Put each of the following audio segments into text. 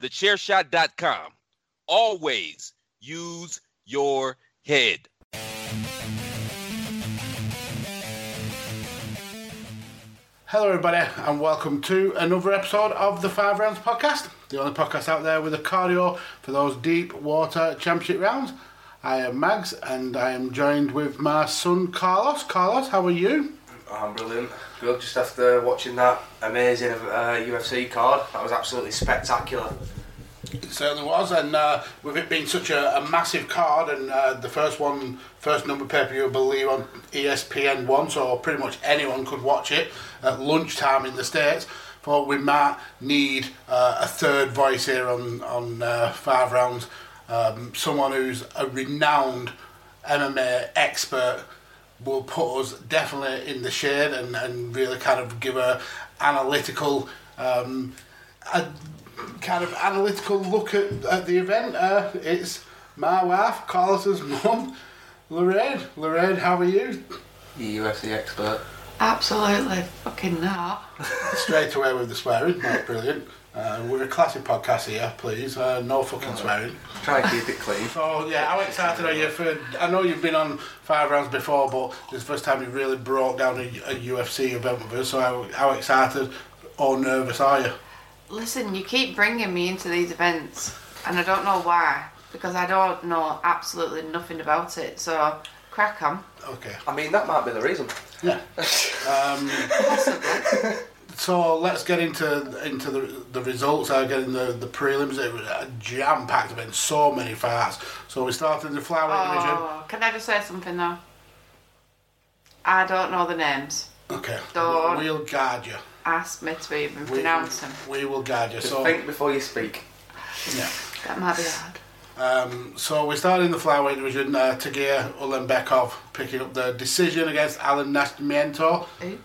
TheChairShot.com. Always use your head. Hello, everybody, and welcome to another episode of the Five Rounds Podcast, the only podcast out there with a cardio for those deep water championship rounds. I am Mags, and I am joined with my son Carlos. Carlos, how are you? I'm brilliant. Good. Just after watching that amazing uh, UFC card, that was absolutely spectacular. It certainly was, and uh, with it being such a, a massive card, and uh, the first one, first number pay per view, I believe, on ESPN one, so pretty much anyone could watch it at lunchtime in the states. Thought we might need uh, a third voice here on on uh, five rounds, um, someone who's a renowned MMA expert will put us definitely in the shade and, and really kind of give a analytical um, a kind of analytical look at, at the event. Uh, it's my wife, Carlos's mum, Lorraine. Lorraine, how are you? The UFC expert. Absolutely fucking not. Straight away with the swearing, that's brilliant. Uh, we're a classic podcast here, please. Uh, no fucking swearing. Try and keep it clean. So yeah, how excited are you for? I know you've been on five rounds before, but this is the first time you really broke down a, a UFC event with us. So how, how excited or nervous are you? Listen, you keep bringing me into these events, and I don't know why, because I don't know absolutely nothing about it. So, crack on. Okay. I mean, that might be the reason. Yeah. Um, Possibly. So let's get into into the the results. I getting the the prelims. It was a jam packed event, so many fights. So we started in the flyweight division. oh, can I just say something though? I don't know the names. Okay. Don't. We'll guard you. Ask me to even We, pronounce them. we will guard you. Just So think before you speak. yeah. That might be hard. Um, so we started in the flyweight division. Uh, Tagir Ulanbekov picking up the decision against Allan Nascimento. Who?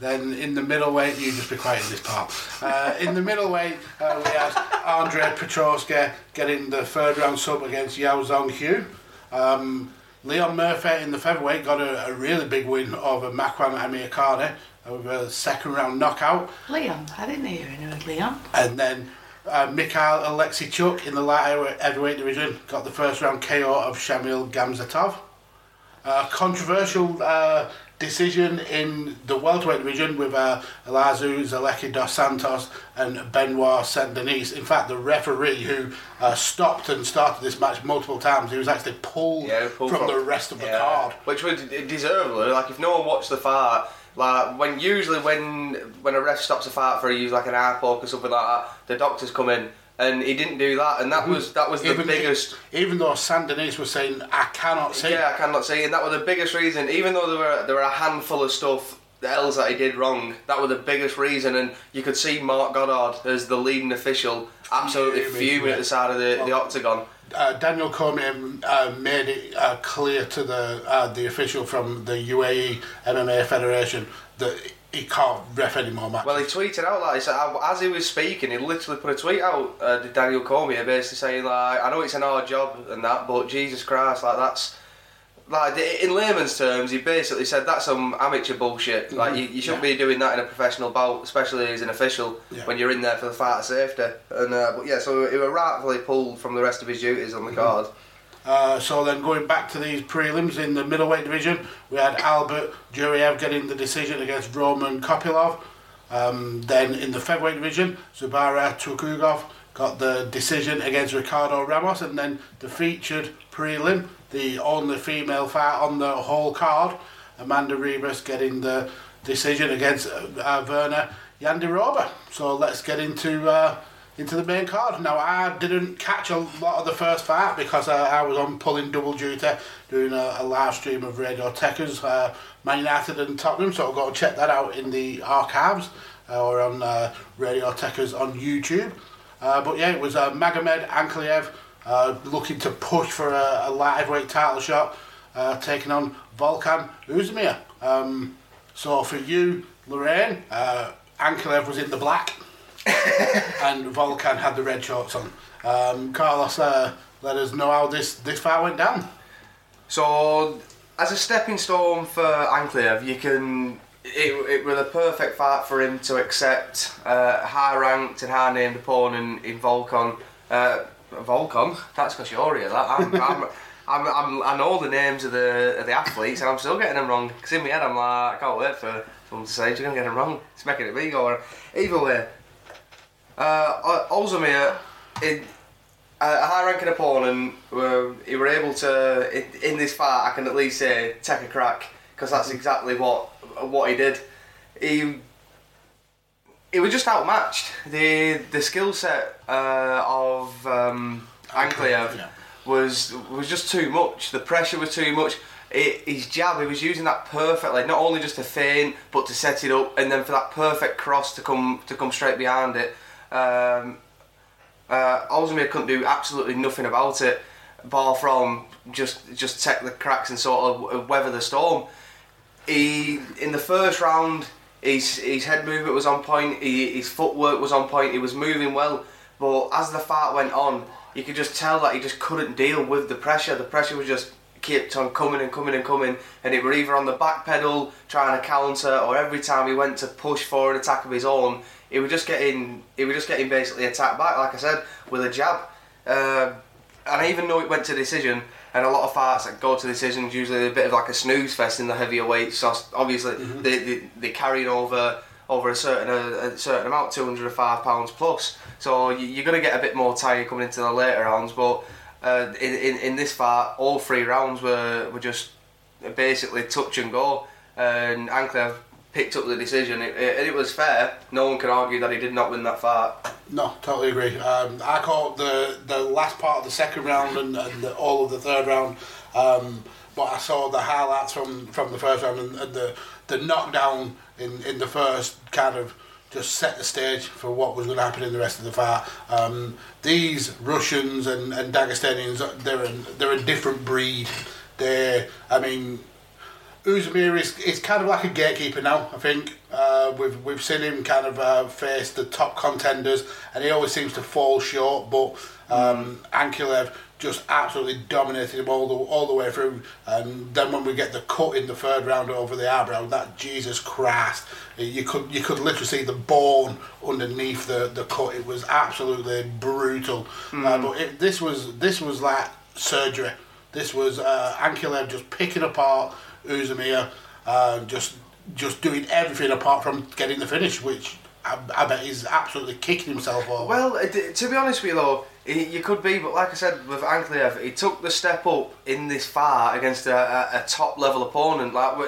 Then in the middleweight, you just be quiet in this part. Uh, in the middleweight, uh, we had Andre Petroski getting the third round sub against Yao Zong Hu. Um, Lerone Murphy in the featherweight got a, a really big win over Makwan Amirkhani with a second round knockout. Leon. I didn't hear any of Leon. And then uh, Mikhail Oleksiejczuk in the light heavyweight division got the first round KO of Shamil Gamzatov. Uh, controversial uh, decision in the welterweight division with uh, Elizeu Zaleski dos Santos and Benoit Saint Denis. In fact, the referee who uh, stopped and started this match multiple times, he was actually pulled, Yeah, pulled from, from- the rest of the Yeah. card. Which would deservedly, like if no one watched the fight, like when usually when when a ref stops a fight for a use like an eye poke or something like that, the doctors come in and he didn't do that, and that was that was the Even, biggest. even though Saint Denis was saying, I cannot see. Yeah, I cannot see, and that was the biggest reason. Even though there were there were a handful of stuff else that he did wrong, that was the biggest reason. And you could see Marc Goddard as the leading official, absolutely Fuming, fuming at the side of the, the octagon. uh, Daniel Cormier uh, made it uh, clear to the uh, the official from the UAE MMA Federation that he can't ref any more matches. Well, he tweeted out like he as he was speaking, he literally put a tweet out. Uh, to Daniel Cormier basically saying like, "I know it's an hard job and that, but Jesus Christ, like that's." Like in layman's terms, he basically said that's some amateur bullshit. Like you, you shouldn't Yeah. be doing that in a professional bout, especially as an official Yeah. when you're in there for the fight of safety. And uh, but yeah, so he was rightfully pulled from the rest of his duties on the card. Uh, so then going back to these prelims in the middleweight division, we had Albert Duraev getting the decision against Roman Kopylov. Um, then in the featherweight division, Zubaira Tukhugov got the decision against Ricardo Ramos, and then the featured prelim, the only female fight on the whole card, Amanda Ribas getting the decision against uh, uh, Virna Jandiroba. So let's get into uh, into the main card. Now I didn't catch a lot of the first fight because uh, I was on pulling double duty doing a, a live stream of Radio Techers, uh, Man United and Tottenham. So I've got to check that out in the archives uh, or on uh, Radio Techers on YouTube. Uh, but yeah, it was uh, Magomed Ankalaev uh, looking to push for a, a lightweight title shot, taking on Volkan Oezdemir. Um, so for you, Lorraine, Ankalaev was in the black and Volkan had the red shorts on. Um, Carlos, uh, let us know how this, this fight went down. So, as a stepping stone for Ankalaev, you can. It, it was a perfect fight for him to accept uh, high ranked and high named opponent in Volcon. Uh, Volcon? That's because you're here. That I'm, I'm, I'm, I'm, I know the names of the of the athletes and I'm still getting them wrong. Because in my head, I'm like, I can't wait for someone to say, You're going to get them wrong. It's making it me go. Either way, uh, Oezdemir, in, a high ranking opponent, uh, he were able to, in, in this fight, I can at least say, take a crack, because that's exactly what what he did. He he was just outmatched. The the skill set uh, of um, Ankalaev Yeah. was was just too much. The pressure was too much. It, his jab, he was using that perfectly. Not only just to feint, but to set it up, and then for that perfect cross to come to come straight behind it. Um, uh, Oezdemir couldn't do absolutely nothing about it, bar from just just take the cracks and sort of weather the storm. He in the first round, his his head movement was on point. He, his footwork was on point. He was moving well, but as the fight went on, you could just tell that he just couldn't deal with the pressure. The pressure was just kept on coming and coming and coming, and it were either on the back pedal trying to counter, or every time he went to push for an attack of his own, he was just getting he was just getting basically attacked back. Like I said, with a jab. Uh, and even though it went to decision, and a lot of fights that go to decisions usually a bit of like a snooze fest in the heavier weights. So obviously they, they they carrying over over a certain a, a certain amount, two hundred and five pounds plus. So you, you're gonna get a bit more tired coming into the later rounds. But uh, in, in in this fight, all three rounds were were just basically touch and go, and Ankalaev picked up the decision. It, it, it was fair. No one can argue that he did not win that fight. No, totally agree. Um, I caught the the last part of the second round and, and the, all of the third round, um, but I saw the highlights from, from the first round and, and the the knockdown in, in the first kind of just set the stage for what was going to happen in the rest of the fight. Um, these Russians and, and Dagestanians, they're a, they're a different breed. They, I mean, Oezdemir is, is kind of like a gatekeeper now. I think uh, we've we've seen him kind of uh, face the top contenders, and he always seems to fall short. But um, Ankalaev just absolutely dominated him all the all the way through. And then when we get the cut in the third round over the eyebrow, that Jesus Christ, you could you could literally see the bone underneath the, the cut. It was absolutely brutal. Uh, but it, this was this was like surgery. This was uh, Ankalaev just picking apart Oezdemir, uh, just just doing everything apart from getting the finish, which I, I bet he's absolutely kicking himself over. Well, uh, to be honest with you though, you could be, but like I said with Ankalaev, he took the step up in this fight against a, a, a top level opponent. Like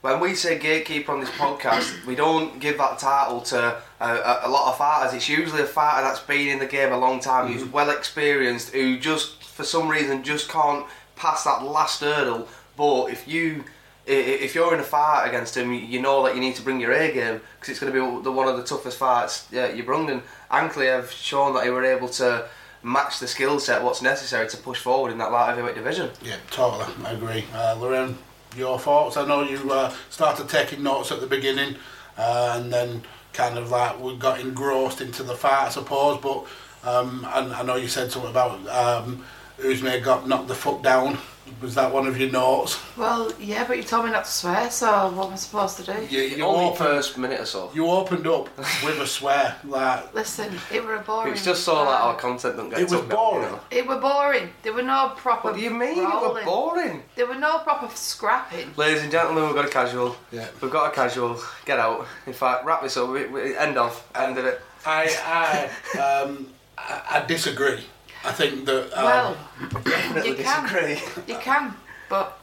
when we say gatekeeper on this podcast, we don't give that title to a, a, lot of fighters. It's usually a fighter that's been in the game a long time, who's well experienced, who just for some reason just can't pass that last hurdle. But if you if you're in a fight against him, you know that you need to bring your A game because it's going to be the one of the toughest fights yeah, you've brung. And Ankalaev shown that they were able to match the skill set, what's necessary to push forward in that light heavyweight division. Yeah, totally. I agree. Uh, Lorraine, your thoughts? I know you uh, started taking notes at the beginning. uh, and then kind of like we got engrossed into the fight, I suppose. But um, and I know you said something about um, Usman got knocked the foot down. Was that one of your notes? Well, yeah, but you told me not to swear, so what am I supposed to do? You, you, Only opened, first minute or so. you opened up with a swear, like Listen, it were a boring. It's just so that our content don't get It was took down, you boring. know. It were boring. There were no proper. What do you mean? It were boring. There were no proper scrapping. Ladies and gentlemen, we've got a casual. Yeah. We've got a casual. Get out. In fact, wrap this up. We, we, end of. End of it. I I, um, I I disagree. I think that um, well, Definitely you can. You can, but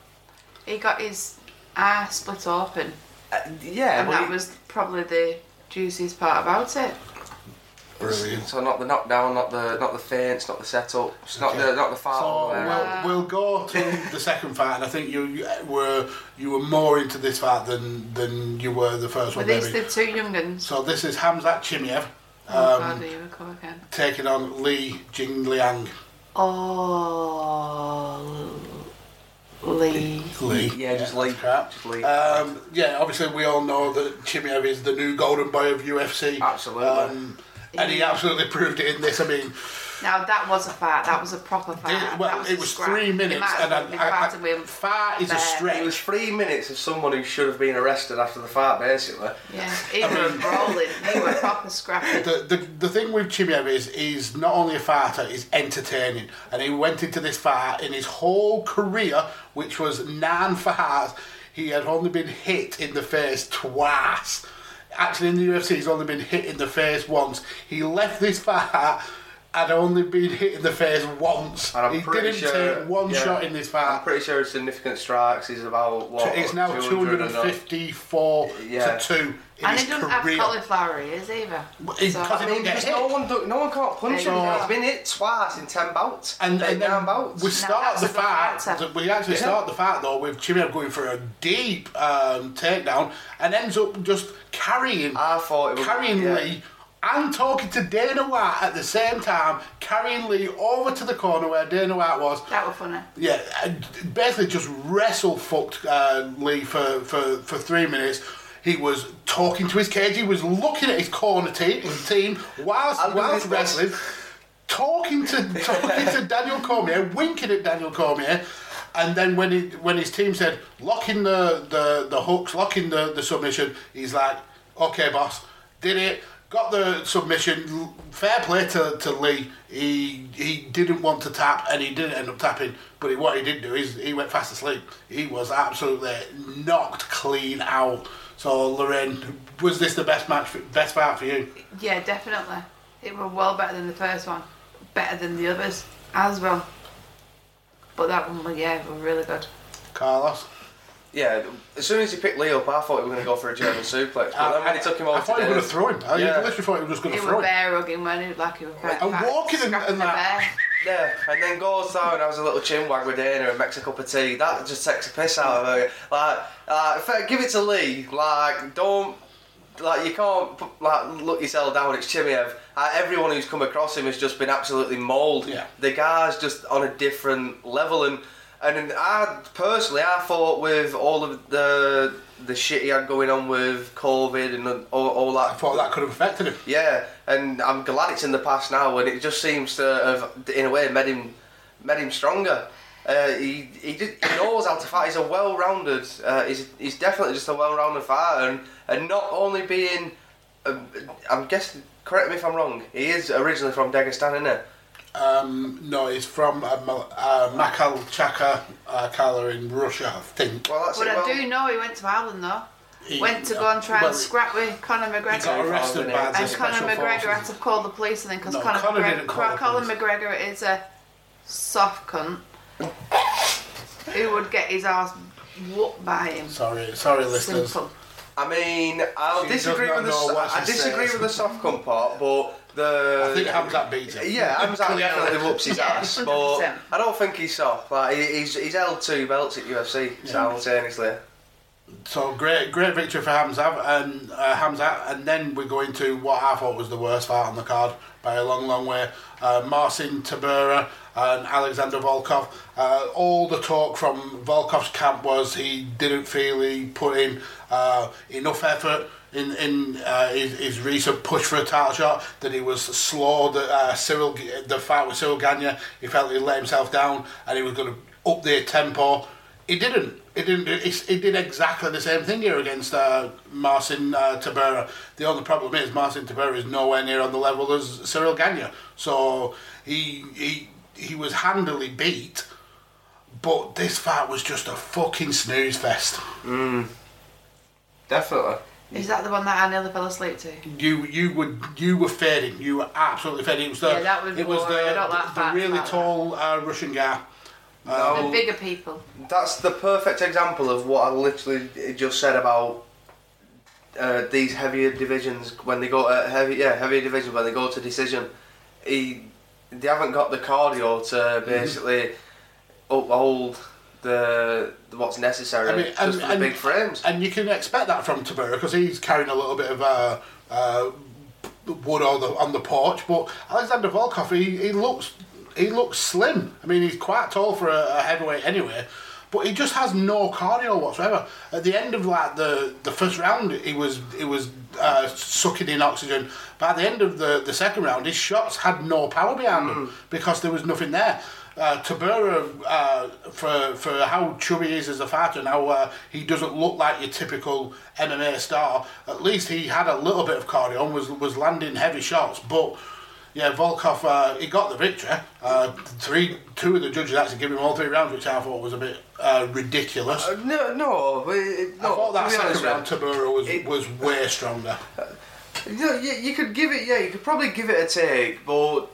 he got his eye split open, Uh, yeah, and but that he- was probably the juiciest part about it. brilliant. So not the knockdown, not the not the feints, not the setup, it's not Okay. the not the fight. So uh, we'll, we'll go to the second fight, and I think you, you were you were more into this fight than than you were the first Were one. these Maybe. the two younguns. So this is Hamzat Chimaev um, God, here we go again. taking on Li Jingliang. Oh, Lee. Lee. yeah, just that's leave. crap. Just leave. Um, yeah, obviously we all know that Chimaev is the new golden boy of UFC. Absolutely. Um, and he absolutely proved it in this. I mean, Now that was a fight. That was a proper fight. it, well, that it was scrap. three minutes, and been I, I, fighting with him. fight is a bare. it was three minutes of someone who should have been arrested after the fight, basically. Yeah, he were brawling. He were proper scrapping. the, the the thing with Chimaev is he's not only a fighter, he's entertaining. And he went into this fight in his whole career, which was nine fights, he had only been hit in the face twice. Actually, in the UFC, he's only been hit in the face once. He left this fight. Had only been hit in the face once. And I'm he pretty didn't sure, take one yeah, shot in this fight. I'm pretty sure his significant strikes is about what? It's now 200 and up. 254 Yeah. to 2 in And he doesn't career. have cauliflower ears either. It's So- I mean, because no one, do, no one can't punch him. He's been hit twice in ten bouts. And, Eight, and then nine bouts. we start that's the fight. fighter. We actually Yeah. start the fight though with Chimaev going for a deep um, takedown and ends up just carrying, I thought it was carrying yeah. Lee and talking to Dana White at the same time, carrying Lee over to the corner where Dana White was. That was funny. Yeah, basically just wrestle fucked uh, Lee for, for, for three minutes. He was talking to his cage. He was looking at his corner team, his team whilst, whilst wrestling, talking to talking to Daniel Cormier, winking at Daniel Cormier. And then when he when his team said locking the, the, the hooks, locking the, the submission, he's like, "Okay, boss, did it." Got the submission. Fair play to, to Lee. He he didn't want to tap, and he didn't end up tapping. But he, what he did do is he went fast asleep. He was absolutely knocked clean out. So Lorraine, was this the best match, for, best fight for you? Yeah, definitely. It were well better than the first one. Better than the others as well. But that one, was- yeah, was really good. Carlos. Yeah, as soon as he picked Lee up, I thought we were going to go for a German suplex. But then when he took him over I thought he was going to throw him. I Yeah. literally thought he was just going to throw him. bear hugging when he like he was quite And fat, walking and- and the that. bear. Yeah, and then goes down and has a little chin wag with Dana and makes a cup of tea. That just takes a piss out of her. Like, uh, give it to Lee. Like, don't. Like you can't put- like look yourself down. It's Chimaev. Uh, everyone who's come across him has just been absolutely mauled. Yeah. The guy's just on a different level, and and I personally I thought with all of the the shit he had going on with COVID and all, all that I thought that could have affected him. yeah, and I'm glad it's in the past now, and it just seems to have, in a way, made him made him stronger. Uh, he he, just, he knows how to fight. He's a well-rounded. Uh, he's he's definitely just a well-rounded fighter, and and not only being, um, I'm guessing. Correct me if I'm wrong. He is originally from Dagestan, isn't he? Um, no, he's from uh, Mal- uh, Makalchaka uh, Kala in Russia, I think. Well, that's But it. Well, I do know he went to Ireland though. He- went to go and try well, and scrap with Conor He McGregor. got arrested by the and Conor special McGregor had to call the police and then because No, Conor, Conor McGregor, didn't call the Conor police. McGregor is a soft cunt who would get his ass whooped by him. Sorry, sorry, listeners. Simple. I mean, I'll She disagree with the know so- what I disagree says. with the soft cunt part, but the I think Hamzat beats him. Yeah, Hamzat Clearly. definitely whoops his Yeah, ass, 100%. but I don't think he's soft. Like he- he's he's held two belts at UFC simultaneously. So great, great victory for Hamzat and uh, Hamzat, and then we're going to what I thought was the worst fight on the card by a long, long way. Uh, Marcin Tybura and Alexander Volkov. Uh, all the talk from Volkov's camp was he didn't feel he put in uh, enough effort. In in uh, his, his recent push for a title shot that he was slow. That uh, Cyril, the fight with Ciryl Gane, he felt he let himself down and he was going to up the tempo. He didn't. He didn't. He, did exactly the same thing here against uh, Marcin uh, Tybura. The only problem is Marcin Tybura is nowhere near on the level as Ciryl Gane. So he he he was handily beat. But this fight was just a fucking snooze fest. Definitely. Is that the one that I nearly fell asleep to? You you were you were fading. You were absolutely fading. It was the Yeah, that was it was boring. the, like the, fights really tall uh, Russian guy. The bigger people. that's the perfect example of what I literally just said about uh, these heavier divisions when they go to heavy, yeah, heavier divisions when they go to decision. He, they haven't got the cardio Mm-hmm. to basically uphold the, the what's necessary I mean, just and- for the and- big frames. And you can expect that from Tybura because he's carrying a little bit of uh, uh, wood on the on the porch. But Alexander Volkov, he, he looks he looks slim. I mean, he's quite tall for a, a heavyweight anyway. But he just has no cardio whatsoever. At the end of like the, the first round, he was he was uh, sucking in oxygen. By the end of the, the second round, his shots had no power behind them because there was nothing there. Uh, Tybura, uh, for for how chubby he is as a fighter and how uh, he doesn't look like your typical MMA star, at least he had a little bit of cardio and was was landing heavy shots. But yeah, Volkov, uh, he got the victory. Uh, three, two of the judges actually gave him all three rounds, which I thought was a bit uh, ridiculous. Uh, no, no, it- no. I thought that second round Tybura was it- was way stronger. You, know, you, you could give it, yeah, you could probably give it a take, but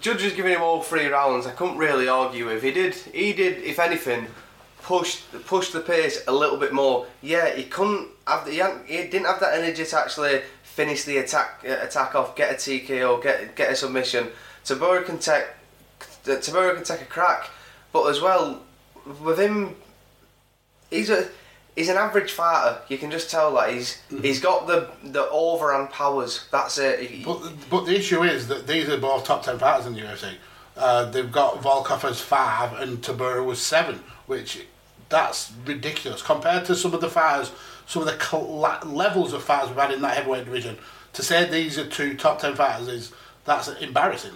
judges giving him all three rounds, I couldn't really argue with. He did, he did, if anything, push push the pace a little bit more. Yeah, he couldn't have, the, he, he didn't have that energy to actually finish the attack uh, attack off, get a TKO, get get a submission. Tybura can take, Tybura can take a crack, but as well with him he's a he's an average fighter. You can just tell that he's he's got the the overhand powers. That's it. He- But but the issue is that these are both top ten fighters in the UFC. Uh, they've got Volkov as five and Tybura was seven, which that's ridiculous compared to some of the fighters, some of the cl- levels of fighters we've had in that heavyweight division. To say these are two top ten fighters is that's embarrassing.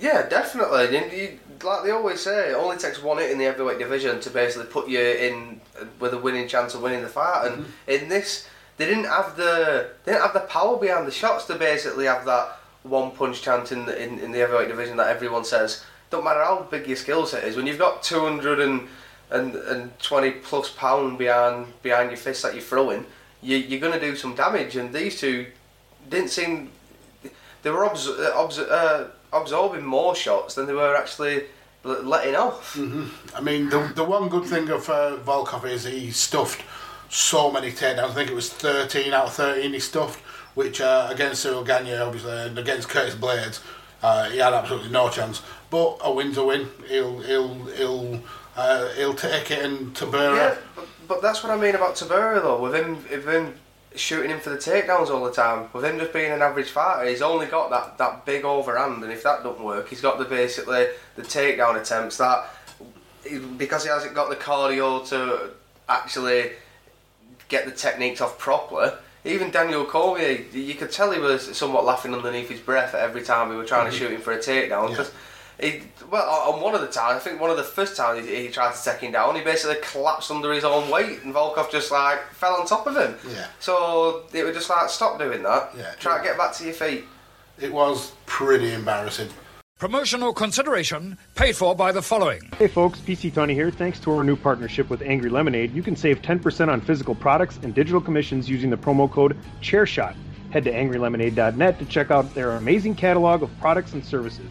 yeah, definitely. You, like they always say, it only takes one hit in the heavyweight division to basically put you in with a winning chance of winning the fight. And in this, they didn't have the they didn't have the power behind the shots to basically have that one punch chance in the, in, in the heavyweight division that everyone says. Don't matter how big your skill set is, when you've got two hundred and and, and 20 plus pound behind behind your fist that you're throwing, you, you're going to do some damage. And these two didn't seem they were abs- uh, abs- uh, absorbing more shots than they were actually letting off. I mean, the the one good thing of uh, Volkov is he stuffed so many takedowns. I think it was 13 out of 13 he stuffed, which uh, against Ciryl Gane, obviously, and against Curtis Blaydes, uh, he had absolutely no chance. But a win's a win. He'll he'll he'll uh, he'll take it and Tybura. Yeah, but, but that's what I mean about Tybura though. With him, with him shooting him for the takedowns all the time, with him just being an average fighter, he's only got that, that big overhand, and if that doesn't work, he's got the basically the takedown attempts that because he hasn't got the cardio to actually get the techniques off properly. Even Daniel Cormier, you could tell he was somewhat laughing underneath his breath every time we were trying to mm-hmm. shoot him for a takedown. Because he, well, on one of the times, I think one of the first times he, he tried to take him down, he basically collapsed under his own weight, and Volkov just like fell on top of him. Yeah. So it was just like, stop doing that. Yeah. Try to get back to your feet. It was pretty embarrassing. Promotional consideration paid for by the following. Hey folks, PC Tony here. Thanks to our new partnership with Angry Lemonade, you can save 10% on physical products and digital commissions using the promo code ChairShot. Head to angrylemonade.net to check out their amazing catalog of products and services.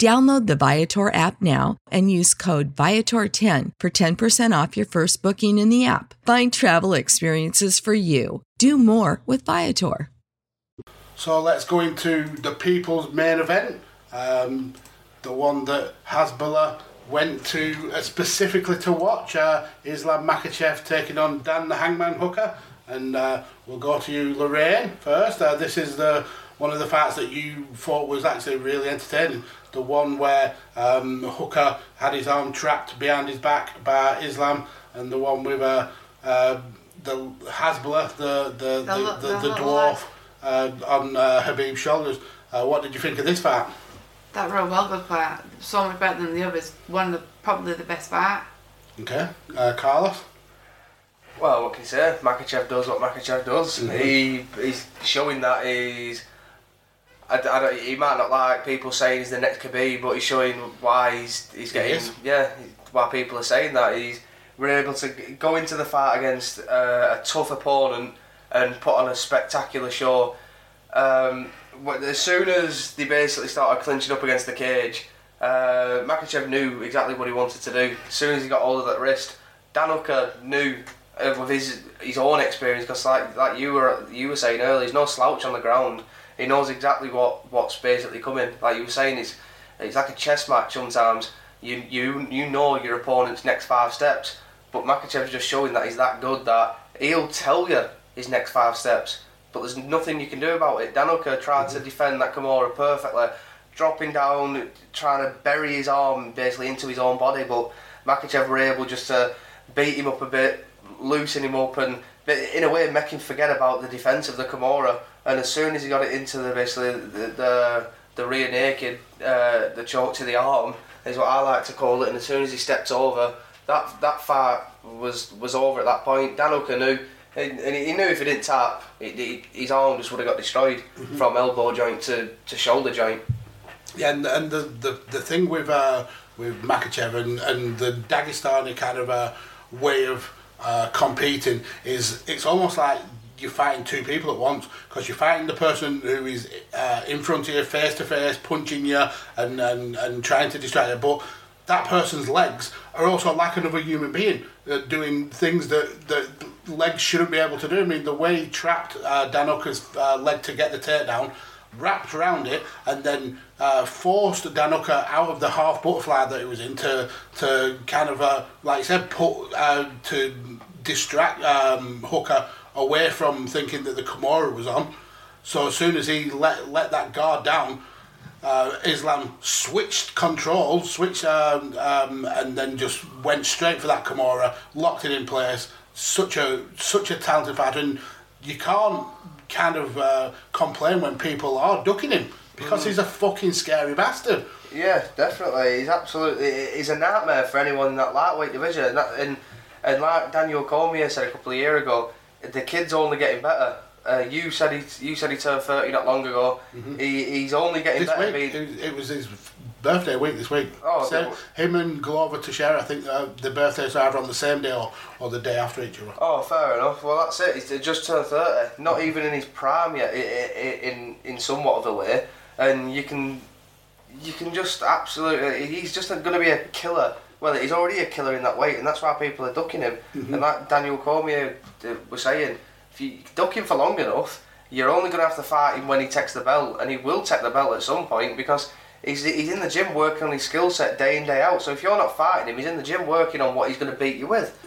Download the Viator app now and use code Viator10 for 10% off your first booking in the app. Find travel experiences for you. Do more with Viator. So let's go into the people's main event, um, the one that Hasbulla went to uh, specifically to watch. Uh, Islam Makhachev taking on Dan the Hangman Hooker, and uh, we'll go to you, Lorraine, first. Uh, this is the one of the fights that you thought was actually really entertaining the one where um, Hooker had his arm trapped behind his back by Islam, and the one with uh, uh, the Hasbulla, the the, the, the, the, the dwarf, uh, on uh, Khabib's shoulders. Uh, what did you think of this fight? That were a well good fight. So much better than the others. One of the probably the best fight. Okay, uh, Carlos. Well, what can you say? Makhachev does what Makhachev does. Mm-hmm. He he's showing that he's I, I don't, he might not like people saying he's the next Khabib, but he's showing why he's he's getting he yeah why people are saying that he's we're able to go into the fight against uh, a tough opponent and put on a spectacular show. Um, as soon as they basically started clinching up against the cage, uh, Makhachev knew exactly what he wanted to do. As soon as he got hold of that wrist, Dan Hooker knew uh, with his his own experience because like like you were you were saying earlier, he's no slouch on the ground he knows exactly what what's basically coming. Like you were saying, it's it's like a chess match. Sometimes you you you know your opponent's next five steps, but Makhachev's just showing that he's that good that he'll tell you his next five steps. But there's nothing you can do about it. Dan Hooker tried mm-hmm. to defend that Kimura perfectly, dropping down, trying to bury his arm basically into his own body. But Makhachev were able just to beat him up a bit, loosen him up, and in a way make him forget about the defence of the Kimura and as soon as he got it into the basically the the, the rear naked, uh, the choke to the arm is what I like to call it. And as soon as he stepped over, that that fight was was over at that point. Dan Hooker knew. And he knew if he didn't tap, his arm just would have got destroyed mm-hmm. from elbow joint to, to shoulder joint. Yeah, and, and the, the, the thing with uh, with Makhachev and, and the Dagestani kind of uh, way of uh, competing is it's almost like you're fighting two people at once because you're fighting the person who is uh, in front of you, face to face, punching you and, and, and trying to distract you. But that person's legs are also like another human being uh, doing things that, that legs shouldn't be able to do. I mean, the way he trapped uh, Dan Hooker's uh, leg to get the takedown wrapped around it, and then uh, forced Dan Hooker out of the half butterfly that he was in to, to kind of, uh, like I said, put uh, to distract um, Hooker away from thinking that the Kimura was on. So as soon as he let let that guard down, uh, Islam switched control, switched, um, um, and then just went straight for that Kimura, locked it in place. Such a such a talented fighter, and you can't kind of uh, complain when people are ducking him because Mm. he's a fucking scary bastard. Yeah, definitely. He's absolutely he's a nightmare for anyone in that lightweight division. And, that, and and like Daniel Cormier said a couple of years ago, the kid's only getting better. Uh, you said he you said he turned thirty not long ago. He, he's only getting Mm-hmm. This better. week, being- it, was his birthday week this week. Oh, so him and Glover Teixeira, I think uh, the birthdays are either on the same day or, or the day after each other. Oh, fair enough. Well, that's it. He's just turned thirty, not even in his prime yet, in in somewhat of a way. And you can you can just absolutely. He's just going to be a killer. Well, he's already a killer in that weight, and that's why people are ducking him. And like Daniel Cormier uh, was saying, if you duck him for long enough, you're only going to have to fight him when he takes the belt, and he will take the belt at some point because. He's, he's in the gym working on his skill set day in day out. So if you're not fighting him, he's in the gym working on what he's going to beat you with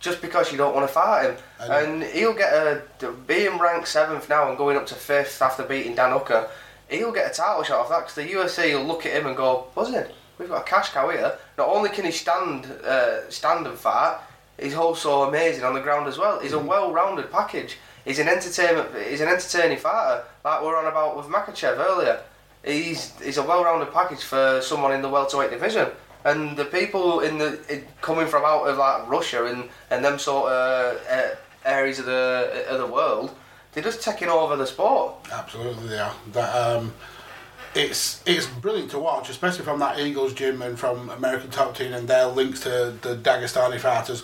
just because you don't want to fight him. And he'll get a being ranked seventh now and going up to fifth after beating Dan Hooker. He'll get a title shot off that because the UFC will look at him and go, "Buzzing, we've got a cash cow here." Not only can he stand, uh, stand and fight, he's also amazing on the ground as well. He's a well-rounded package. He's an entertainment. He's an entertaining fighter, like we were on about with Makhachev earlier. He's he's a well-rounded package for someone in the welterweight division. And the people in the in, coming from out of like Russia and, and them sort of uh, areas of the of the world, they're just taking over the sport. Absolutely, are. That um, it's it's brilliant to watch, especially from that Eagles gym and from American Top Team and their links to the Dagestani fighters.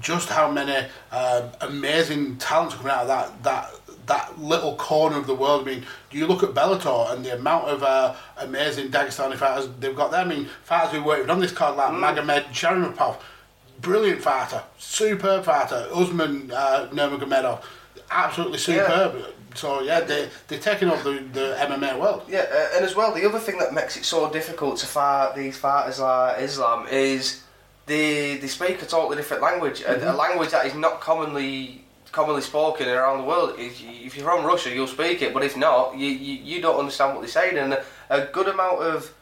Just how many um, amazing talents coming out of that that that little corner of the world. I mean, do you look at Bellator and the amount of uh, amazing Dagestani fighters they've got there? I mean, fighters who worked on this card like Magomed Sharimapov, brilliant fighter, superb fighter. Usman uh, Nurmagomedov, absolutely superb. So yeah, they they're taking over the, the MMA world. Yeah, uh, and as well, the other thing that makes it so difficult to fight these fighters like Islam is they they speak a totally different language, a, a Mhm. language that is not commonly commonly spoken around the world. If, you, if you're from Russia, you'll speak it, but if not, you, you, you don't understand what they're saying. And a, a good amount of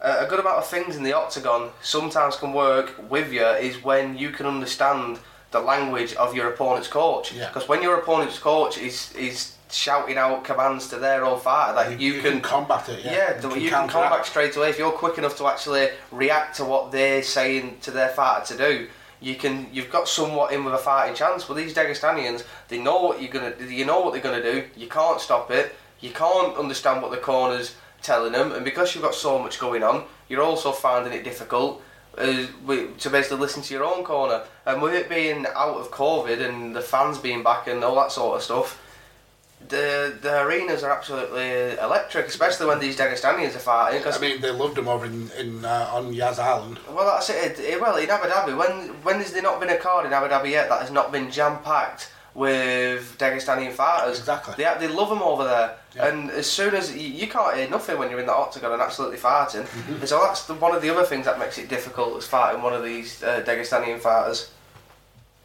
a good amount of things in the octagon sometimes can work with you is when you can understand the language of your opponent's coach. Yeah. Because when your opponent's coach is is shouting out commands to their own fighter, that you, you can, can combat it, yeah. Yeah, You you, can can, counteract. come back straight away if you're quick enough to actually react to what they're saying to their fighter to do. You can, you've got somewhat in with a fighting chance. But these Dagestanians, they know what you're gonna, you know what they're gonna do. You can't stop it. You can't understand what the corner's telling them, and because you've got so much going on, you're also finding it difficult uh, to basically listen to your own corner. And with it being out of COVID and the fans being back and all that sort of stuff, the the arenas are absolutely electric, especially when these Dagestanians are fighting. Cause, I mean, they loved him over in, in uh, on Yas Island. well, that's it. it. Well, in Abu Dhabi, when when has there not been a card in Abu Dhabi yet that has not been jam packed with Dagestani fighters? Exactly. They they love them over there, and as soon as you, you can't hear nothing when you're in the octagon and absolutely fighting, Mm-hmm. so that's the, one of the other things that makes it difficult is fighting one of these uh, Dagestani fighters.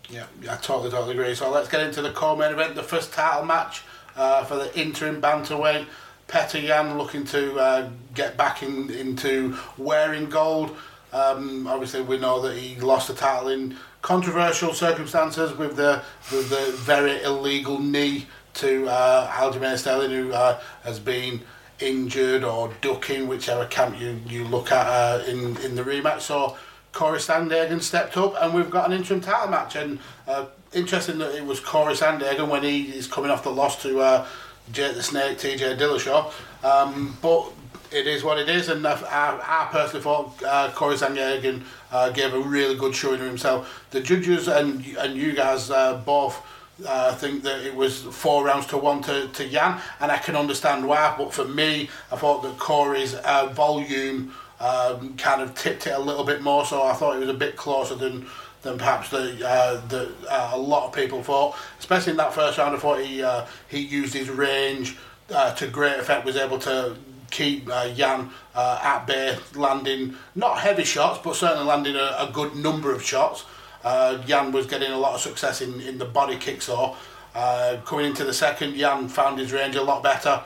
Yeah, I totally, totally agree. So let's get into the co-main event, the first title match uh, for the interim bantamweight. Petr Yan looking to uh, get back in, into wearing gold. Um, obviously, we know that he lost the title in controversial circumstances with the with the very illegal knee to uh, Aljamain Sterling, who uh, has been injured or ducking, whichever camp you, you look at uh, in in the rematch. So Cory Sandhagen stepped up, and we've got an interim title match. And uh, interesting that it was Cory Sandhagen when he is coming off the loss to uh, Jake the Snake, TJ Dillashaw. Um, but it is what it is, and I, I, I personally thought uh, Cory Sandhagen uh, gave a really good showing of himself. The judges and and you guys uh, both. Uh, think that it was four rounds to one to, to Yan, and I can understand why. But for me, I thought that Cory's uh, volume um, kind of tipped it a little bit more, so I thought it was a bit closer than than perhaps the, uh, the uh, a lot of people thought. Especially in that first round, I thought he uh, he used his range uh, to great effect, was able to keep uh, Yan uh, at bay, landing not heavy shots, but certainly landing a, a good number of shots. Yan was getting a lot of success in, in the body kicks, though. Coming into the second, Yan found his range a lot better.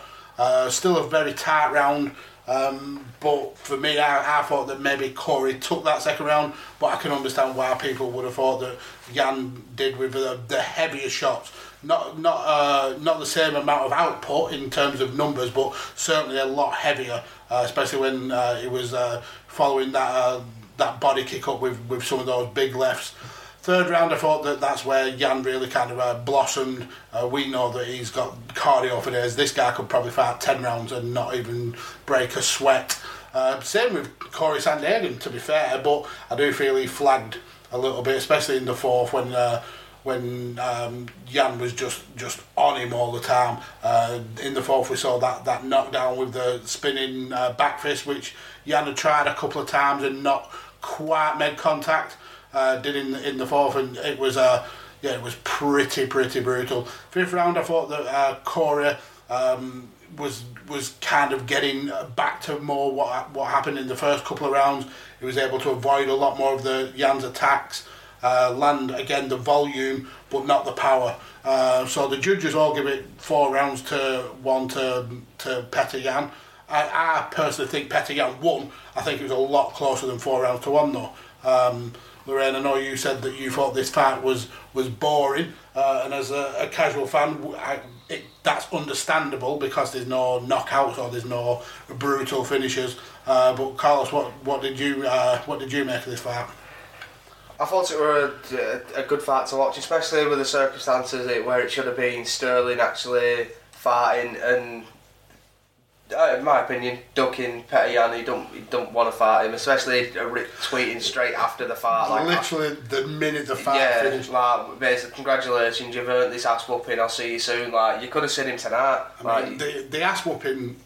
Still a very tight round, um, but for me, I, I thought that maybe Cory took that second round, but I can understand why people would have thought that Yan did with the, the heavier shots. Not not uh, not the same amount of output in terms of numbers, but certainly a lot heavier, uh, especially when uh, he was uh, following that uh, that body kick up with, with some of those big lefts. Third round, I thought that that's where Yan really kind of uh, blossomed. Uh, we know that he's got cardio for days. This guy could probably fight 10 rounds and not even break a sweat. Uh, same with Cory Sandhagen, to be fair, but I do feel he flagged a little bit, especially in the fourth when uh, when um, Yan was just, just on him all the time. Uh, in the fourth, we saw that, that knockdown with the spinning uh, back fist, which Yan had tried a couple of times and not quite made contact uh, did in in the fourth, and it was uh, yeah, it was pretty pretty brutal. Fifth round, I thought that uh, um, was was kind of getting back to more what what happened in the first couple of rounds. He was able to avoid a lot more of the Yan's attacks, uh, land again the volume, but not the power. Uh, so the judges all give it four rounds to one to to Petr Yan. I, I personally think Petr Yan won. I think it was a lot closer than four rounds to one though. Um, Lorraine, I know you said that you thought this fight was was boring, uh, and as a, a casual fan, I, it, that's understandable because there's no knockouts or there's no brutal finishes. Uh, but Carlos, what what did you uh, what did you make of this fight? I thought it were a, a good fight to watch, especially with the circumstances where it should have been Sterling actually fighting and Uh, in my opinion, ducking Petr Yan, he don't he don't want to fight him, especially tweeting straight after the fight. Like literally the minute the fight yeah, finished. like basically, congratulations, you've earned this ass whooping. I'll see you soon. Like you could have seen him tonight. I like, mean, the the ass whooping.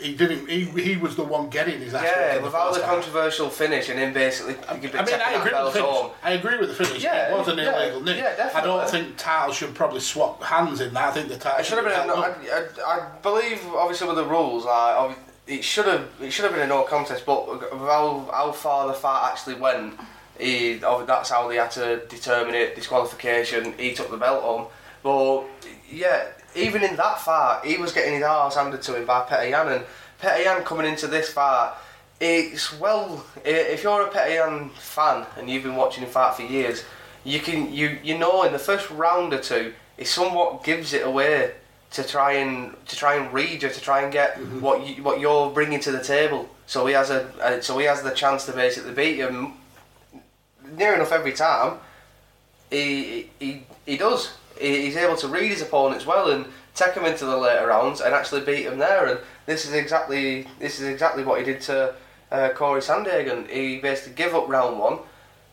He didn't. He, he was the one getting his ass yeah, whooped. without the controversial finish and him basically. I mean, I agree with the finish. Home. I agree with the finish. Yeah, it was an yeah, illegal nick. yeah, I don't think titles should probably swap hands in that. I think the title It should have been. A, no. I, I, I believe, obviously, with the rules, like, it should have it should have been a no contest. But how how far the fight actually went, he, that's how they had to determine it. Disqualification. He took the belt home. But yeah, even in that fight, he was getting his arse handed to him by Petr Yan, and Petr Yan coming into this fight. It's well, if you're a Petr Yan fan and you've been watching him fight for years, you can you you know in the first round or two, he somewhat gives it away to try and to try and read you to try and get mm-hmm. what you, what you're bringing to the table. So he has a, a so he has the chance to basically beat you near enough every time. He he he does. He, he's able to read his opponents well and take him into the later rounds and actually beat him there. And this is exactly this is exactly what he did to uh, Cory Sandhagen. He basically gave up round one.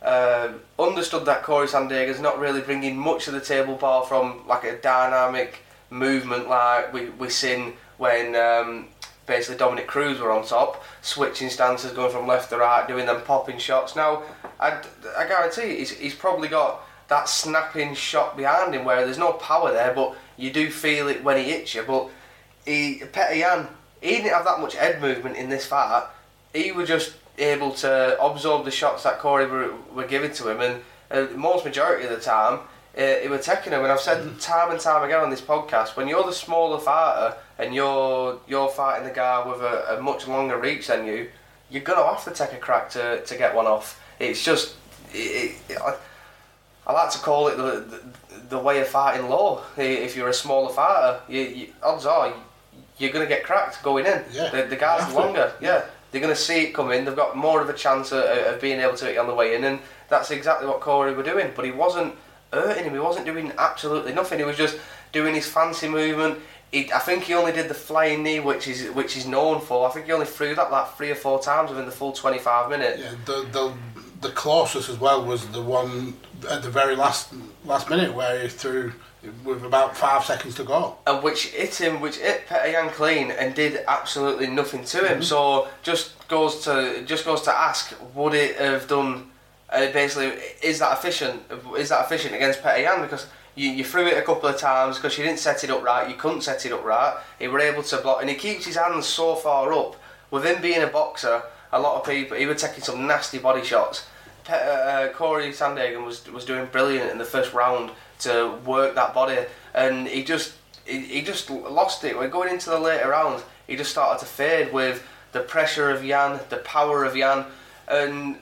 Uh, understood that Cory Sandhagen's not really bringing much to the table bar from like a dynamic movement like we we seen when um, basically Dominick Cruz were on top, switching stances, going from left to right, doing them popping shots. Now, I, I guarantee he's, he's probably got that snapping shot behind him where there's no power there, but you do feel it when he hits you. But he, Petr Yan, he didn't have that much head movement in this fight. He was just able to absorb the shots that Cory were, were giving to him, and uh, most majority of the time, uh, he was taking them. And I've said time and time again on this podcast, when you're the smaller fighter and you're you're fighting the guy with a, a much longer reach than you, you're gonna have to take a crack to, to get one off. It's just, it, it, I, like to call it the, the the way of fighting law. If you're a smaller fighter, you, you, odds are you're gonna get cracked going in. Yeah, the, the guys longer, yeah. They're going to see it coming. They've got more of a chance of, of being able to hit it on the way in, and that's exactly what Cory were doing. But he wasn't hurting him. He wasn't doing absolutely nothing. He was just doing his fancy movement. He, I think he only did the flying knee, which is which he's known for. I think he only threw that like three or four times within the full 25 minutes. Yeah, the the the closest as well was the one at the very last last minute where he threw with about five seconds to go. and which hit him, which hit Petr Yan clean and did absolutely nothing to him. So just goes to just goes to ask, would it have done? Uh, basically, is that efficient? Is that efficient against Petr Yan? Because You, you threw it a couple of times because you didn't set it up right. You couldn't set it up right. He were able to block, and he keeps his hands so far up. With him being a boxer, a lot of people he were taking some nasty body shots. Pe- uh, Cory Sandhagen was was doing brilliant in the first round to work that body, and he just he, he just lost it. We're going into the later rounds. He just started to fade with the pressure of Yan, the power of Yan, and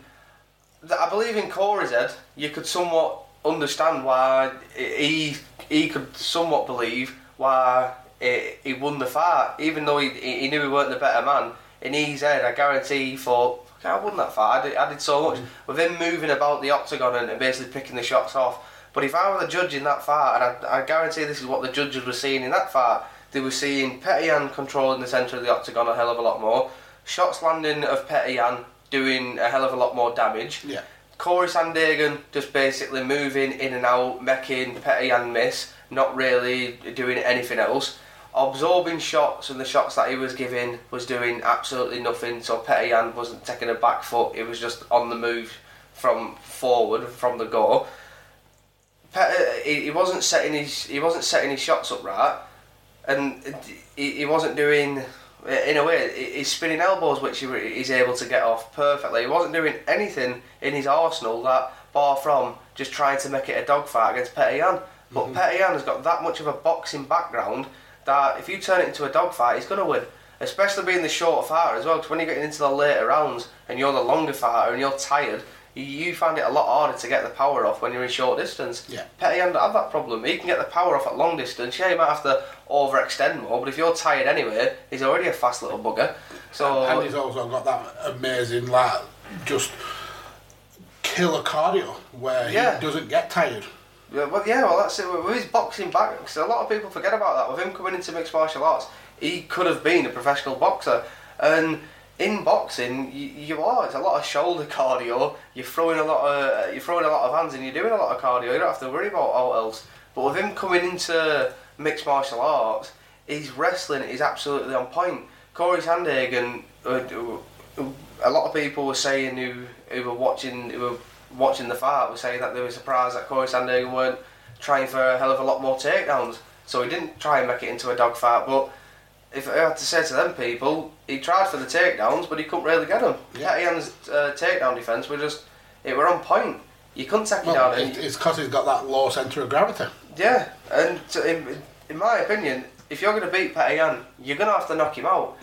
th- I believe in Cory's head, you could somewhat understand why he he could somewhat believe why he, he won the fight, even though he, he knew he weren't the better man. In his head, I guarantee he thought, "Okay, I won that fight. I did, I did so much mm. with him moving about the octagon and, and basically picking the shots off. But if I were the judge in that fight, and I, I guarantee this is what the judges were seeing in that fight, they were seeing Petr Yan controlling the centre of the octagon a hell of a lot more, shots landing of Petr Yan doing a hell of a lot more damage. Yeah. Cory Sandhagen just basically moving in and out, making Petr Yan miss, not really doing anything else. Absorbing shots and the shots that he was giving was doing absolutely nothing. So Petr Yan wasn't taking a back foot; it was just on the move from forward from the goal. Pet, he, he wasn't setting his he wasn't setting his shots up right, and he, he wasn't doing in a way his spinning elbows, which he, he's able to get off perfectly. He wasn't doing anything in his arsenal that bar from just trying to make it a dogfight against Petr Yan. But mm has got that much of a boxing background that if you turn it into a dogfight, he's going to win. Especially being the shorter fighter as well, because when you're getting into the later rounds and you're the longer fighter and you're tired, you, you find it a lot harder to get the power off when you're in short distance. Yeah. Don't have that problem. He can get the power off at long distance. Yeah, he might have to overextend more, but if you're tired anyway, he's already a fast little bugger. So and he's also got that amazing, like, just killer cardio where Yeah. he doesn't get tired. Yeah, well, yeah, well, that's it. With his boxing back, 'cause a lot of people forget about that. With him coming into mixed martial arts, he could have been a professional boxer. And in boxing, you, you are. It's a lot of shoulder cardio. You're throwing a lot of you're throwing a lot of hands, and you're doing a lot of cardio. You don't have to worry about all else. But with him coming into mixed martial arts, his wrestling is absolutely on point. Cory Sandhagen, uh, a lot of people were saying who who were watching who were watching the fight were saying that they were surprised that Cory Sandhagen weren't trying for a hell of a lot more takedowns. So he didn't try and make it into a dogfight. But if I had to say to them people, he tried for the takedowns, but he couldn't really get them. Yeah. Petr Yan's uh, takedown defence were just it were on point. You couldn't take him Well, down. it, it's because he's got that low centre of gravity. Yeah, and in, in my opinion, if you're going to beat Petr Yan, you're going to have to knock him out.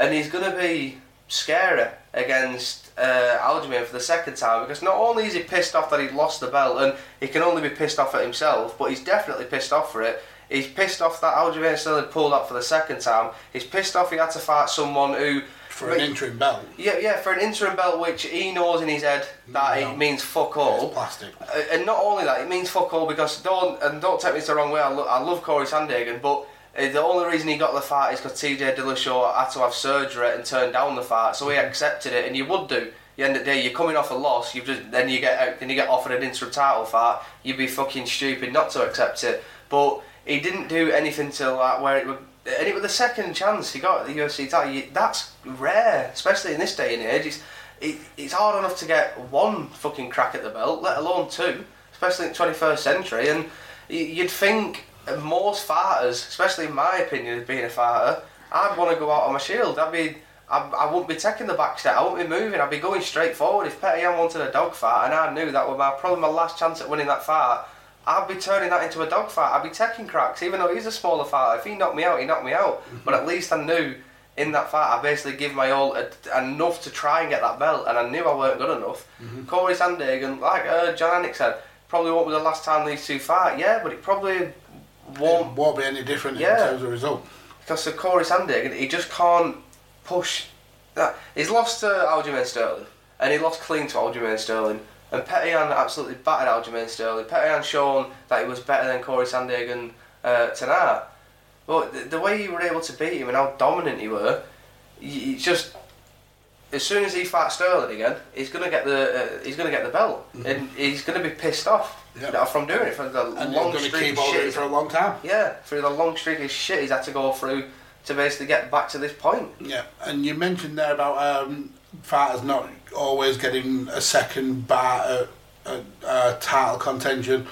And he's going to be scary against uh, Aljamain for the second time because not only is he pissed off that he lost the belt and he can only be pissed off at himself, but he's definitely pissed off for it. He's pissed off that Aljamain still had pulled up for the second time. He's pissed off he had to fight someone who. For an interim belt. Yeah, yeah, for an interim belt, which he knows in his head that No. it means fuck all. It's Plastic. Uh, and not only that, it means fuck all because don't and don't take me the wrong way. I, lo- I love Cory Sandhagen, but Uh, the only reason he got the fight is because TJ Dillashaw had to have surgery and turned down the fight, so he mm-hmm. accepted it, and you would do. The end of the day, you're coming off a loss. You just then you get then you get offered an interim title fight. You'd be fucking stupid not to accept it. But he didn't do anything till like where it would. And it was the second chance he got at the UFC title. That's rare, especially in this day and age. It's, it, it's hard enough to get one fucking crack at the belt, let alone two, especially in the 21st century. And you'd think most fighters, especially in my opinion, being a fighter, I'd want to go out on my shield. I'd be, I, I wouldn't be taking the back step. I wouldn't be moving. I'd be going straight forward. If Petr Yan wanted a dog fight, and I knew that was my probably my last chance at winning that fight, I'd be turning that into a dog fight. I'd be taking cracks, even though he's a smaller fighter. If he knocked me out, he knocked me out. But at least I knew in that fight, I basically give my all enough to try and get that belt, and I knew I weren't good enough. Cory Sandhagen, like uh, Jon Anik said, probably won't be the last time these two fight. Yeah, but it probably won't won't be any different Yeah. in terms of result. because of Cory Sandhagen, he just can't push that. He's lost to Aljamain Sterling, and he lost clean to Aljamain Sterling. And Petr Yan absolutely battered Aljamain Sterling. Petr Yan shown that he was better than Cory Sandhagen uh, tonight. But the, the way you were able to beat him and how dominant you were, you, you just as soon as he fights Sterling again, he's gonna get the uh, he's gonna get the belt, and he's gonna be pissed off Yeah. from doing it for the And long he's streak keep of shit. for a long time. yeah, through the long streak of shit he's had to go through to basically get back to this point. Yeah, and you mentioned there about um, fighters not always getting a second bar at, at uh, title contention.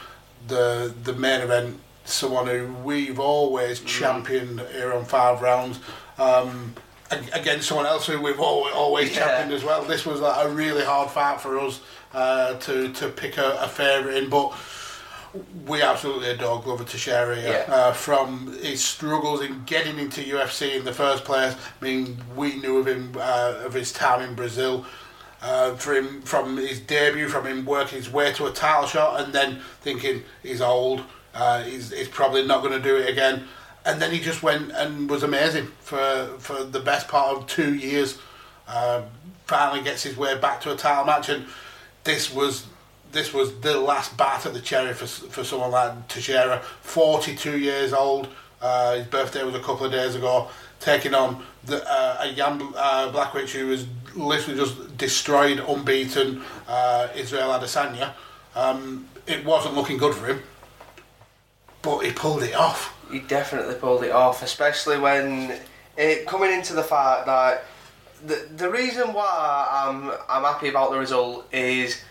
the the main event, someone who we've always championed here on five rounds. Um, ag- against someone else who we've always, always Yeah. championed as well. This was like a really hard fight for us uh, to to pick a, a favourite in, but we absolutely adore Glover Teixeira. Yeah. Uh, from his struggles in getting into UFC in the first place, I mean, we knew of him uh, of his time in Brazil. Uh, for him, from his debut, from him working his way to a title shot, and then thinking he's old, uh, he's, he's probably not going to do it again, and then he just went and was amazing for for the best part of two years. Uh, finally gets his way back to a title match, and this was this was the last bat at the cherry for for someone like Teixeira. Forty two years old. Uh, his birthday was a couple of days ago. Taking on the, uh, a young uh, Blachowicz who was literally just destroyed, unbeaten uh, Israel Adesanya. Um, it wasn't looking good for him, but he pulled it off. He definitely pulled it off, especially when it coming into the fact that the the reason why I'm I'm happy about the result is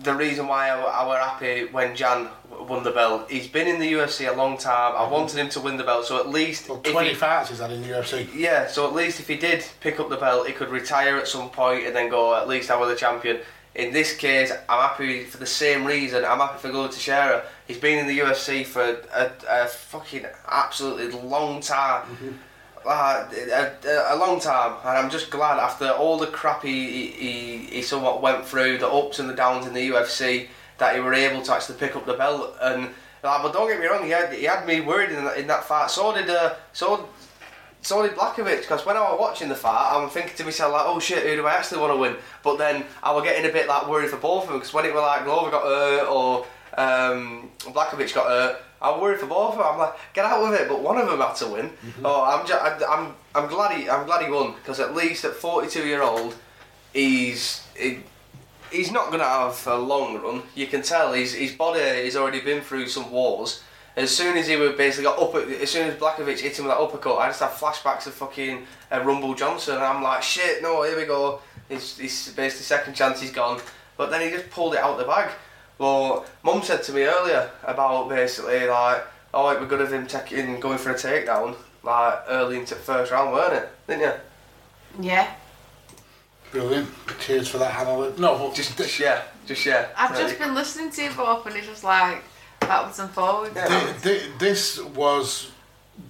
the reason why I, I were happy when Yan won the belt. He's been in the UFC a long time. I wanted him to win the belt, so at least if Twenty he- fights he's had in the UFC. yeah, so at least if he did pick up the belt, he could retire at some point and then go, at least I was the champion. In this case, I'm happy for the same reason. I'm happy for Glover Teixeira. He's been in the UFC for a, a fucking absolutely long time. Uh, a, a, long time, and I'm just glad after all the crap he, he, he somewhat went through, the ups and the downs in the UFC, that he were able to actually pick up the belt. And like, but don't get me wrong, he had he had me worried in that, in that fight. So did uh, so so did Blachowicz because when I was watching the fight, I'm thinking to myself like, oh shit, who do I actually want to win? But then I was getting a bit like worried for both of them because when it was like Glover got hurt or um, Blachowicz got hurt, I'm worried for both of them. I'm like, get out with it, but one of them had to win. Oh, I'm just, I'm I'm glad he I'm glad he won because at least at 42 year old, he's he, he's not going to have a long run. You can tell his his body has already been through some wars. As soon as he would basically got up, as soon as Blachowicz hit him with that uppercut, I just have flashbacks of fucking uh, Rumble Johnson. And I'm like, shit, no, here we go. His, his basically second chance he's gone. But then he just pulled it out the bag. Well, Mum said to me earlier about basically like, oh, it was good of him taking going for a takedown like early into the first round, weren't it? Didn't you? Yeah. Brilliant. Cheers for that, Hannah. No, just, just yeah, just yeah. I've just been listening to you both and it's just like backwards and forwards. Th- th- this was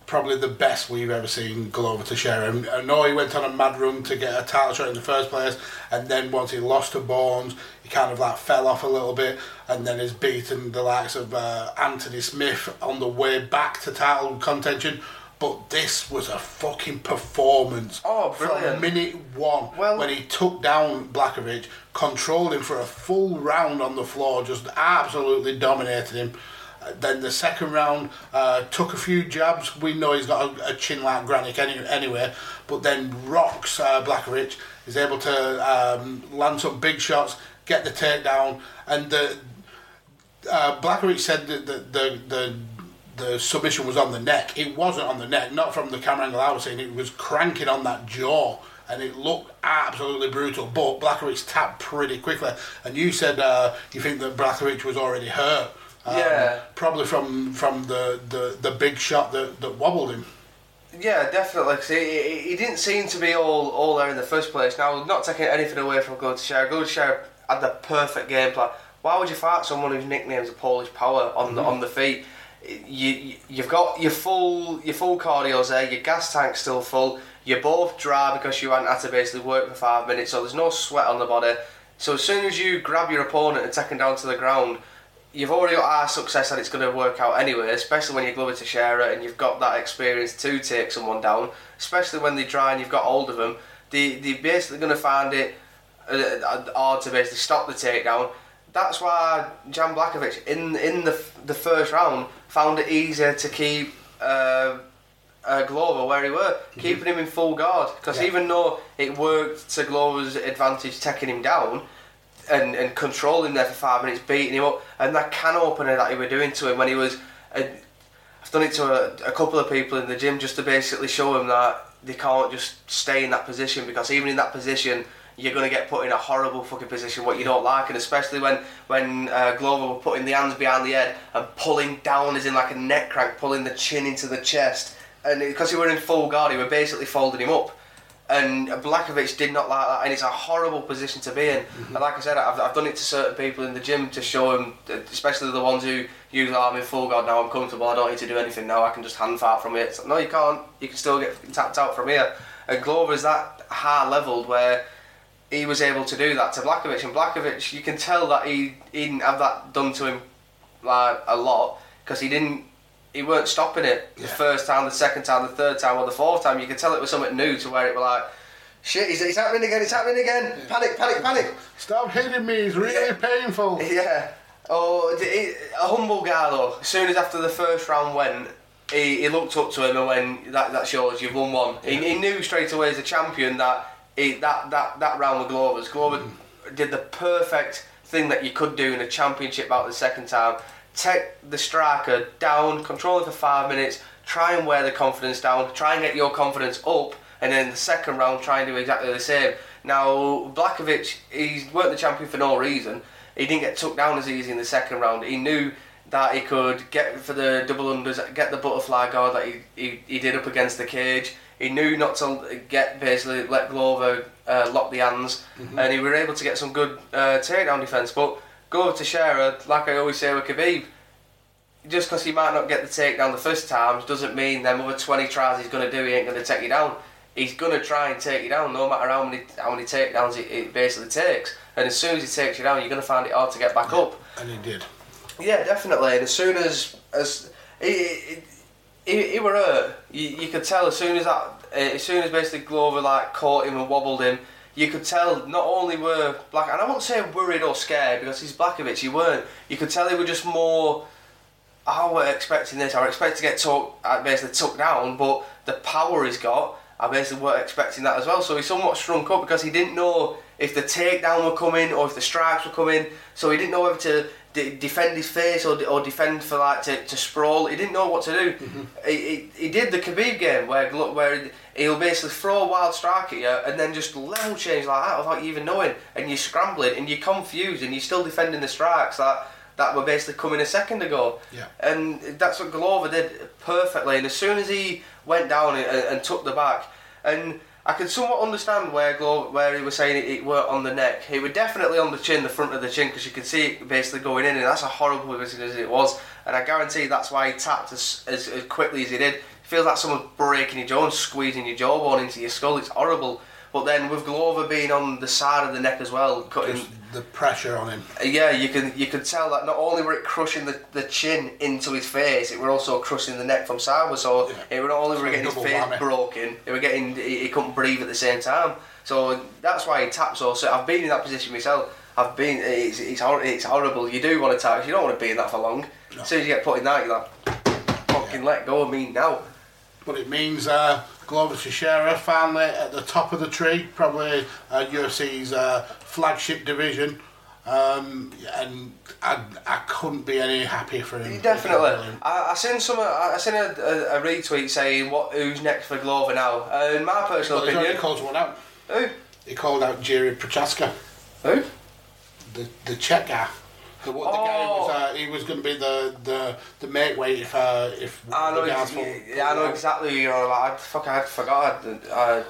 probably the best we've ever seen Glover Teixeira. And I know he went on a mad run to get a title shot in the first place, and then once he lost to Bones, he kind of like fell off a little bit, and then has beaten the likes of uh, Anthony Smith on the way back to title contention. But this was a fucking performance. Oh, From minute one, well, when he took down Blachowicz, controlled him for a full round on the floor, just absolutely dominated him. Then the second round uh, took a few jabs. We know he's got a, a chin like Granick any, anyway, but then rocks uh, Blachowicz is able to um, land some big shots, get the takedown, and the uh, Blachowicz said that the, the the the submission was on the neck. It wasn't on the neck, not from the camera angle I was seeing. It was cranking on that jaw, and it looked absolutely brutal. But Blachowicz tapped pretty quickly, and you said uh, you think that Blachowicz was already hurt. Um, Yeah. probably from from the, the, the big shot that, that wobbled him. Yeah, definitely. 'cause he, he, he didn't seem to be all, all there in the first place. Now, not taking anything away from Teixeira, Glover had the perfect game plan. Why would you fight someone whose nickname's a Polish Power on the Mhm. on the feet? You, you you've got your full your full cardio's there. Your gas tank's still full. You're both dry because you hadn't had to basically work for five minutes, so there's no sweat on the body. So as soon as you grab your opponent and take him down to the ground, you've already got our success that it's going to work out anyway, especially when you're Glover it and you've got that experience to take someone down, especially when they try and you've got hold of them. They, they're basically going to find it uh, hard to basically stop the takedown. That's why Jan Blachowicz in in the the first round found it easier to keep uh, uh, Glover where he were, keeping him in full guard. Because Yeah. even though it worked to Glover's advantage taking him down, and, and controlling there for five minutes, beating him up, and that can opener that he were doing to him when he was. Uh, I've done it to a, a couple of people in the gym just to basically show him that they can't just stay in that position because even in that position, you're going to get put in a horrible fucking position what you don't like, and especially when when uh, Glover were putting the hands behind the head and pulling down, as in like a neck crank, pulling the chin into the chest, and because he were in full guard, he were basically folding him up. And Blachowicz did not like that, and it's a horrible position to be in. Mm-hmm. And like I said, I've, I've done it to certain people in the gym to show them, especially the ones who use oh, I'm in full guard now, I'm comfortable, I don't need to do anything now, I can just hand fart from it. no, you can't. You can still get tapped out from here. And Glover Glover's that high levelled where he was able to do that to Blachowicz, and Blachowicz, you can tell that he, he didn't have that done to him like a lot because he didn't he weren't stopping it the first time, the second time, the third time, or the fourth time. You could tell it was something new to where it was like, shit, it's, it's happening again, it's happening again. Panic, panic, panic. Stop hitting me, it's really painful. Yeah. Oh, a humble guy though. As soon as after the first round went, he, he looked up to him and went, that, that shows you've won one. He, he knew straight away as a champion that he, that, that, that round with Glover's. Glover mm. did the perfect thing that you could do in a championship bout the second time. Take the striker down, control it for five minutes, try and wear the confidence down, try and get your confidence up, and then the second round try and do exactly the same. Now, Blachowicz, he weren't the champion for no reason. He didn't get took down as easy in the second round. He knew that he could get for the double unders, get the butterfly guard that he, he, he did up against the cage. He knew not to get basically let Glover uh, lock the hands, Mhm. and he were able to get some good uh, takedown defence. But Glover Teixeira, like I always say with Khabib, just because he might not get the takedown the first time doesn't mean them other 20 tries he's going to do, he ain't going to take you down. He's going to try and take you down no matter how many how many takedowns it, it basically takes. And as soon as he takes you down, you're going to find it hard to get back up. And he did. Yeah, definitely. And as soon as as he, he, he were hurt, you, you could tell as soon as that, uh, as soon as basically Glover like caught him and wobbled him, you could tell not only were Black, and I won't say worried or scared because he's Blachowicz, he weren't. You could tell they were just more. I were expecting this. I expecting to get uh, basically took down, but the power he's got, I basically weren't expecting that as well. So he somewhat shrunk up because he didn't know if the takedown were coming or if the strikes were coming. So he didn't know whether to de- defend his face or, or defend for like to, to sprawl. He didn't know what to do. Mm-hmm. He, he, he did the Khabib game where where he'll basically throw a wild strike at you and then just level change like that without you even knowing, and you're scrambling and you're confused and you're still defending the strikes that that were basically coming a second ago. Yeah. And that's what Glover did perfectly. And as soon as he went down and, and took the back, and I can somewhat understand where Glover, where he was saying it, it were on the neck. It were definitely on the chin, the front of the chin, because you could see it basically going in, and that's a horrible position as it was. And I guarantee that's why he tapped as, as, as quickly as he did. It feels like someone's breaking your jaw and squeezing your jawbone into your skull. It's horrible. But then with Glover being on the side of the neck as well, cutting Just the pressure on him. yeah, you can you could tell that not only were it crushing the, the chin into his face, it were also crushing the neck from sideways. So it were not only were getting his face whammy. broken, it were getting he, he couldn't breathe at the same time. So that's why he taps. so. So I've been in that position myself. I've been it's it's, hor- it's horrible. You do want to tap. You don't want to be in that for long. As soon as you get put in that, you're like, fucking let go of me now. But it means uh, Glover Teixeira finally at the top of the tree, probably uh, UFC's uh, flagship division. Um, and I, I couldn't be any happier for him. Definitely. I, I seen some. I, seen a, a, a retweet saying what who's next for Glover now. Uh, in my personal Well, opinion, called one out. Who? He called out Jiri Prochazka. Who? The the Czech guy. The, the guy was uh, he was going to be the the the mate weight if uh, if I know, ex- yeah, I know exactly you're on about. I, fuck, I forgot. I, I,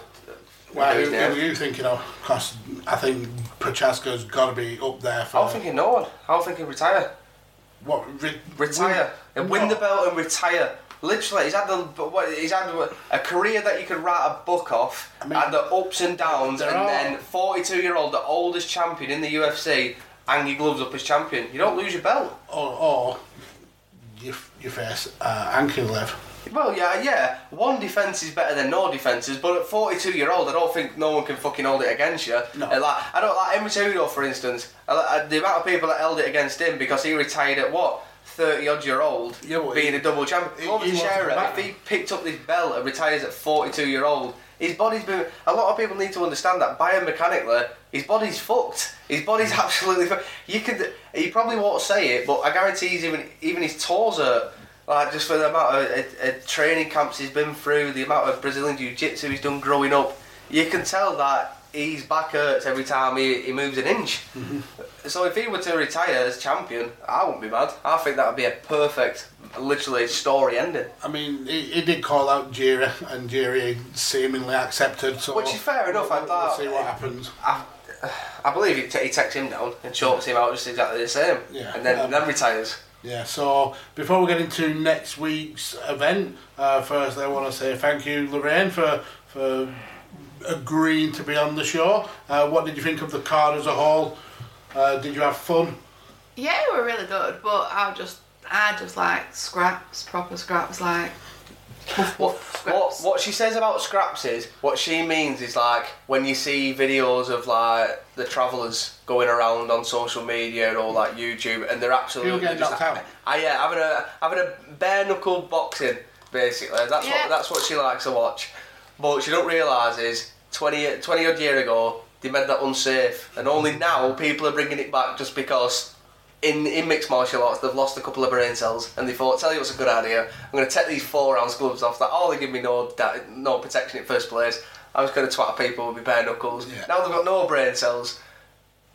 Well, who, who were you thinking of? Because I think Prochazka's got to be up there for. I was thinking no one. I was thinking retire. What? Re- retire and win No. the belt and retire. Literally, he's had the what, he's had a career that you could write a book off. had the ups and downs, and are- then 42 year old, the oldest champion in the UFC, hang your gloves up as champion. You don't lose your belt. Or, or you, you face uh, Ankalaev. Well, yeah, yeah. One defence is better than no defences, but at 42 year old, I don't think no one can fucking hold it against you. No. Uh, Like, I don't like Henry for instance. Like- uh, the amount of people that held it against him because he retired at what? 30 odd year old, being a double champion. he- he Teixeira, if he picked up this belt and retires at 42 year old, his body's been. A lot of people need to understand that biomechanically, his body's fucked. His body's absolutely fucked. You could. He probably won't say it, but I guarantee he's even even his toes hurt. Like just for the amount of uh, uh, training camps he's been through, the amount of Brazilian jiu-jitsu he's done growing up, you can tell that his back hurts every time he, he moves an inch. So if he were to retire as champion, I wouldn't be mad. I think that would be a perfect, literally story ending. I mean, he, he did call out Jiri, and Jiri seemingly accepted. So Which is fair enough, I We'll, thought. we'll see what happens. I, I believe he, t- he takes him down and chokes him out just exactly the same, Yeah. and then Um, then retires. Yeah, so before we get into next week's event, uh, first I want to say thank you, Lorraine, for for agreeing to be on the show. Uh, what did you think of the card as a whole? Uh, did you have fun? Yeah, they were really good, but I just, I just like scraps, proper scraps, like. What, what what she says about scraps is what she means is like when you see videos of like the travellers going around on social media or like YouTube and they're absolutely People getting just knocked out. Ah, yeah, having a having a bare knuckle boxing basically. That's Yeah. what that's what she likes to watch. But what she don't realise is 20, 20 odd year ago they made that unsafe, and only now people are bringing it back just because. In, in mixed martial arts, they've lost a couple of brain cells, and they thought, "Tell you what's a good idea. I'm going to take these four ounce gloves off. That all they give me no da- no protection in first place. I was going to twat people with my bare knuckles. Now they've got no brain cells.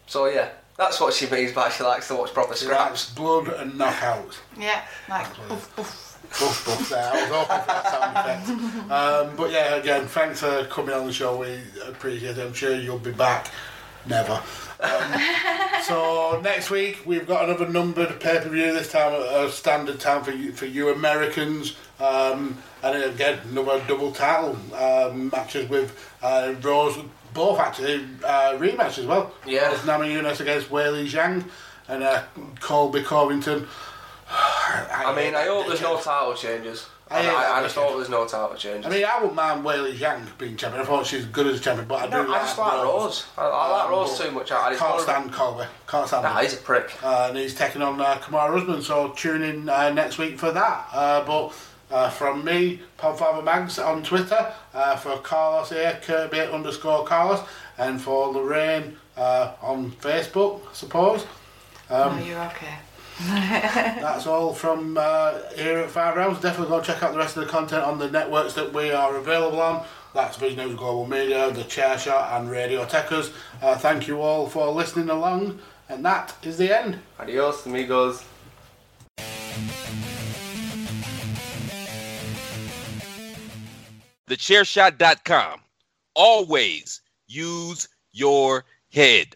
So yeah, that's what she means by she likes to watch proper scraps. Blood and knockouts. Yeah, like. Oof, oof. Buff, buff there. I was hoping for that sound effect. Um, but yeah, again, thanks for coming on the show. We appreciate it. I'm sure you'll be back. Never. Um, so next week we've got another numbered pay per view. This time a standard time for you, for you Americans. Um, and again, another double title um, matches with uh, Rose. Both actually uh, rematch as well. Yeah. Rose Namajunas against Weili Zhang and uh, Colby Covington. I mean, I hope there's no title changes. I, I I, I just thought hope there's no title changes. I mean, I wouldn't mind Weili Zhang being champion. I thought she's good as a champion, but I do No, like I just like Rose. I, I like Rose too much. I, I Can't stand Colby. Can't stand Nah, him. he's a prick. Uh, and he's taking on uh, Kamaru Usman, so tune in uh, next week for that. Uh, but uh, from me, Podfather Mags on Twitter, uh, for Carlos here, Kirby underscore Carlos, and for Lorraine uh, on Facebook, I suppose. Um, no, you're okay. That's all from uh, here at Five Rounds. Definitely go check out the rest of the content on the networks that we are available on. That's Vision News Global Media, The Chair Shot, and Radio Techers. Uh, thank you all for listening along, and that is the end. Adios, amigos. TheChairShot.com. Always use your head.